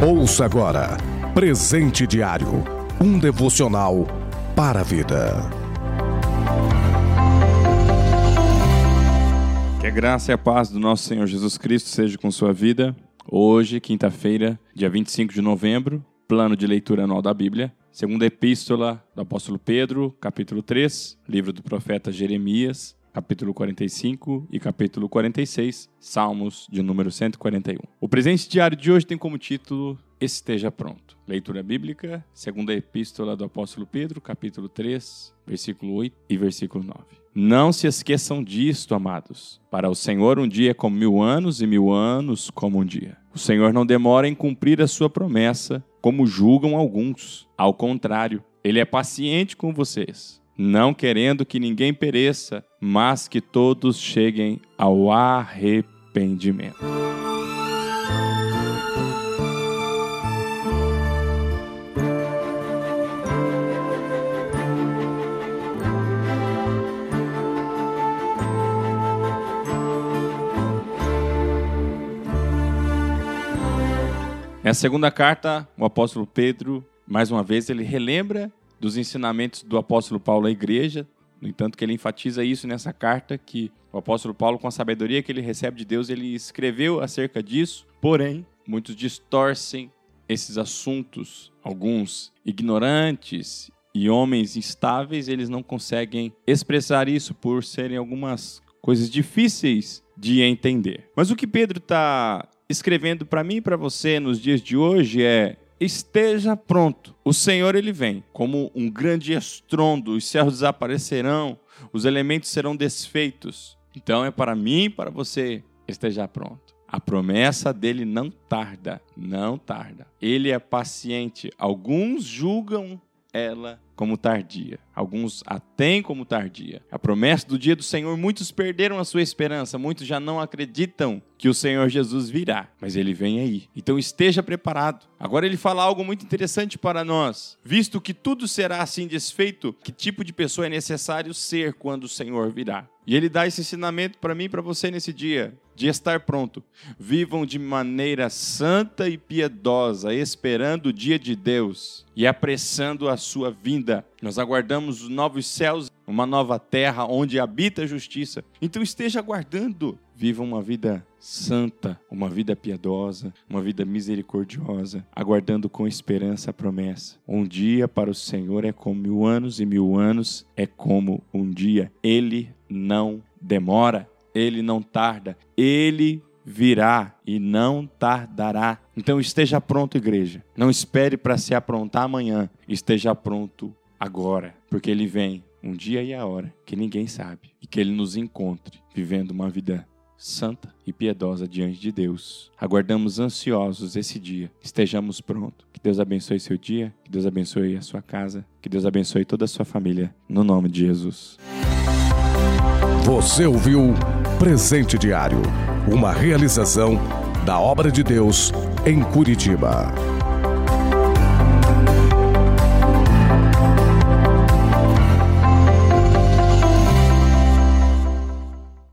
Ouça agora Presente Diário um devocional para a vida. Que a graça e a paz do nosso Senhor Jesus Cristo seja com sua vida. Hoje, quinta-feira, dia 25 de novembro, plano de leitura anual da Bíblia. Segunda epístola do apóstolo Pedro, capítulo 3, livro do profeta Jeremias, capítulo 45 e capítulo 46, Salmos de número 141. O presente diário de hoje tem como título Esteja Pronto. Leitura bíblica, segunda epístola do apóstolo Pedro, capítulo 3, versículo 8 e versículo 9. Não se esqueçam disto, amados. Para o Senhor um dia é como mil anos e mil anos como um dia. O Senhor não demora em cumprir a sua promessa, como julgam alguns. Ao contrário, ele é paciente com vocês não querendo que ninguém pereça, mas que todos cheguem ao arrependimento. Na segunda carta, o apóstolo Pedro, mais uma vez, ele relembra dos ensinamentos do apóstolo Paulo à igreja. No entanto, que ele enfatiza isso nessa carta que o apóstolo Paulo, com a sabedoria que ele recebe de Deus, ele escreveu acerca disso. Porém, muitos distorcem esses assuntos. Alguns ignorantes e homens instáveis, eles não conseguem expressar isso por serem algumas coisas difíceis de entender. Mas o que Pedro está escrevendo para mim e para você nos dias de hoje é esteja pronto. O Senhor ele vem como um grande estrondo, os céus desaparecerão, os elementos serão desfeitos. Então é para mim para você esteja pronto. A promessa dele não tarda, não tarda. Ele é paciente. Alguns julgam ela como tardia. Alguns a têm como tardia. A promessa do dia do Senhor, muitos perderam a sua esperança, muitos já não acreditam que o Senhor Jesus virá, mas ele vem aí. Então esteja preparado. Agora ele fala algo muito interessante para nós. Visto que tudo será assim desfeito, que tipo de pessoa é necessário ser quando o Senhor virá? E ele dá esse ensinamento para mim e para você nesse dia, de estar pronto. Vivam de maneira santa e piedosa, esperando o dia de Deus e apressando a sua vinda. Nós aguardamos os novos céus, uma nova terra onde habita a justiça. Então esteja aguardando. Viva uma vida santa, uma vida piedosa, uma vida misericordiosa, aguardando com esperança a promessa. Um dia para o Senhor é como mil anos, e mil anos é como um dia. Ele não demora, ele não tarda, ele virá e não tardará. Então esteja pronto, igreja. Não espere para se aprontar amanhã, esteja pronto agora, porque ele vem um dia e a hora que ninguém sabe e que ele nos encontre vivendo uma vida santa e piedosa diante de Deus. Aguardamos ansiosos esse dia. Estejamos prontos. Que Deus abençoe seu dia, que Deus abençoe a sua casa, que Deus abençoe toda a sua família, no nome de Jesus. Você ouviu Presente Diário, uma realização da obra de Deus em Curitiba.